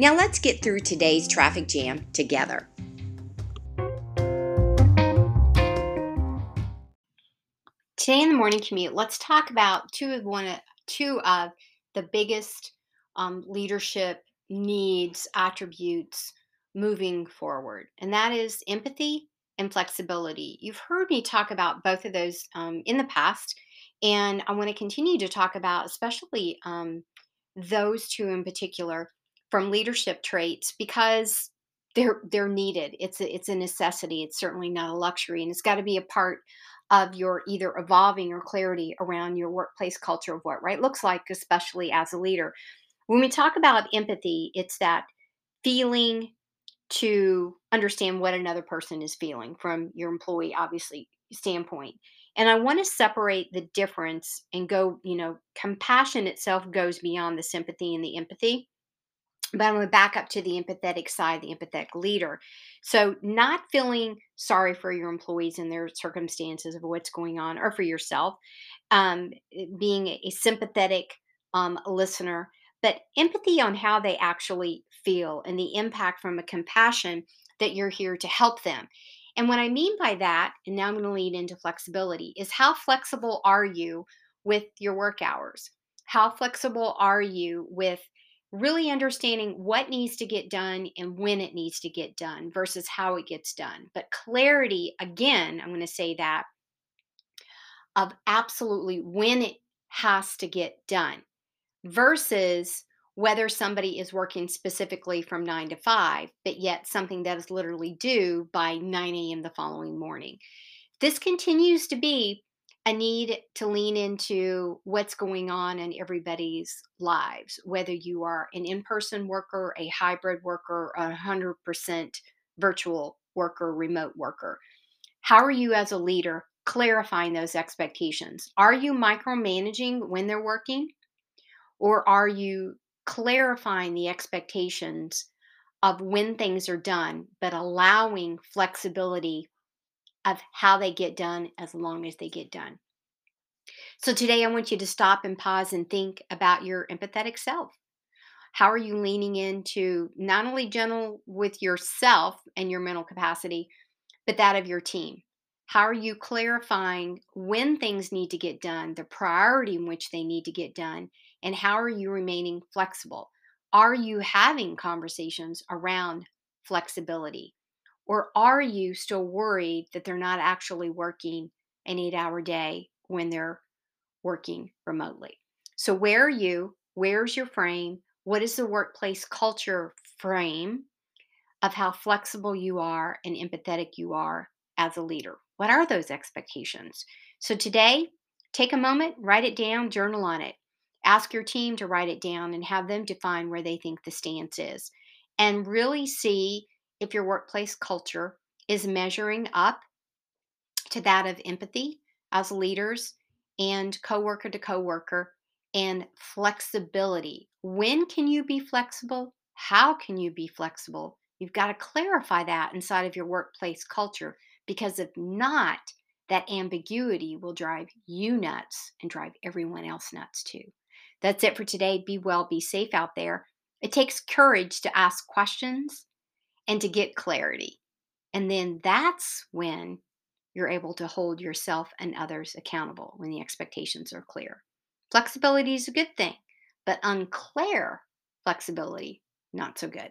Now let's get through today's traffic jam together. Today in the morning commute, let's talk about two of one two of the biggest um, leadership needs attributes moving forward, and that is empathy and flexibility. You've heard me talk about both of those um, in the past, and I want to continue to talk about, especially um, those two in particular, from leadership traits because they're they're needed. It's a, it's a necessity. It's certainly not a luxury, and it's got to be a part of your either evolving or clarity around your workplace culture of what right looks like, especially as a leader. When we talk about empathy, it's that feeling to understand what another person is feeling from your employee, obviously standpoint. And I want to separate the difference and go, you know, compassion itself goes beyond the sympathy and the empathy but I'm going to back up to the empathetic side, the empathetic leader. So, not feeling sorry for your employees and their circumstances of what's going on, or for yourself, um, eh, being a sympathetic um, listener, but empathy on how they actually feel and the impact from a compassion that you're here to help them. And what I mean by that, and now I'm going to lead into flexibility, is how flexible are you with your work hours? How flexible are you with really understanding what needs to get done and when it needs to get done versus how it gets done. But clarity, again, I'm going to say that of absolutely when it has to get done versus whether somebody is working specifically from nine to five, but yet something that is literally due by 9 a.m. the following morning. This continues to be a need to lean into what's going on in everybody's lives, whether you are an in person worker, a hybrid worker, a 100% virtual worker, remote worker. How are you as a leader clarifying those expectations? Are you micromanaging when they're working? Or are you clarifying the expectations of when things are done, but allowing flexibility of how they get done as long as they get done. So today I want you to stop and pause and think about your empathetic self. How are you leaning into not only gentle with yourself and your mental capacity, but that of your team? How are you clarifying when things need to get done, the priority in which they need to get done, and how are you remaining flexible? Are you having conversations around flexibility? Or are you still worried that they're not actually working an eight hour day when they're working remotely? So, where are you? Where's your frame? What is the workplace culture frame of how flexible you are and empathetic you are as a leader? What are those expectations? So, today, take a moment, write it down, journal on it. Ask your team to write it down and have them define where they think the stance is. And really see if your workplace culture is measuring up to that of empathy as leaders and coworker to coworker and flexibility. When can you be flexible? How can you be flexible? You've got to clarify that inside of your workplace culture because if not, that ambiguity will drive you nuts and drive everyone else nuts too. That's it for today. Be well, be safe out there. It takes courage to ask questions and to get clarity. And then that's when you're able to hold yourself and others accountable when the expectations are clear. Flexibility is a good thing, but unclear flexibility, not so good.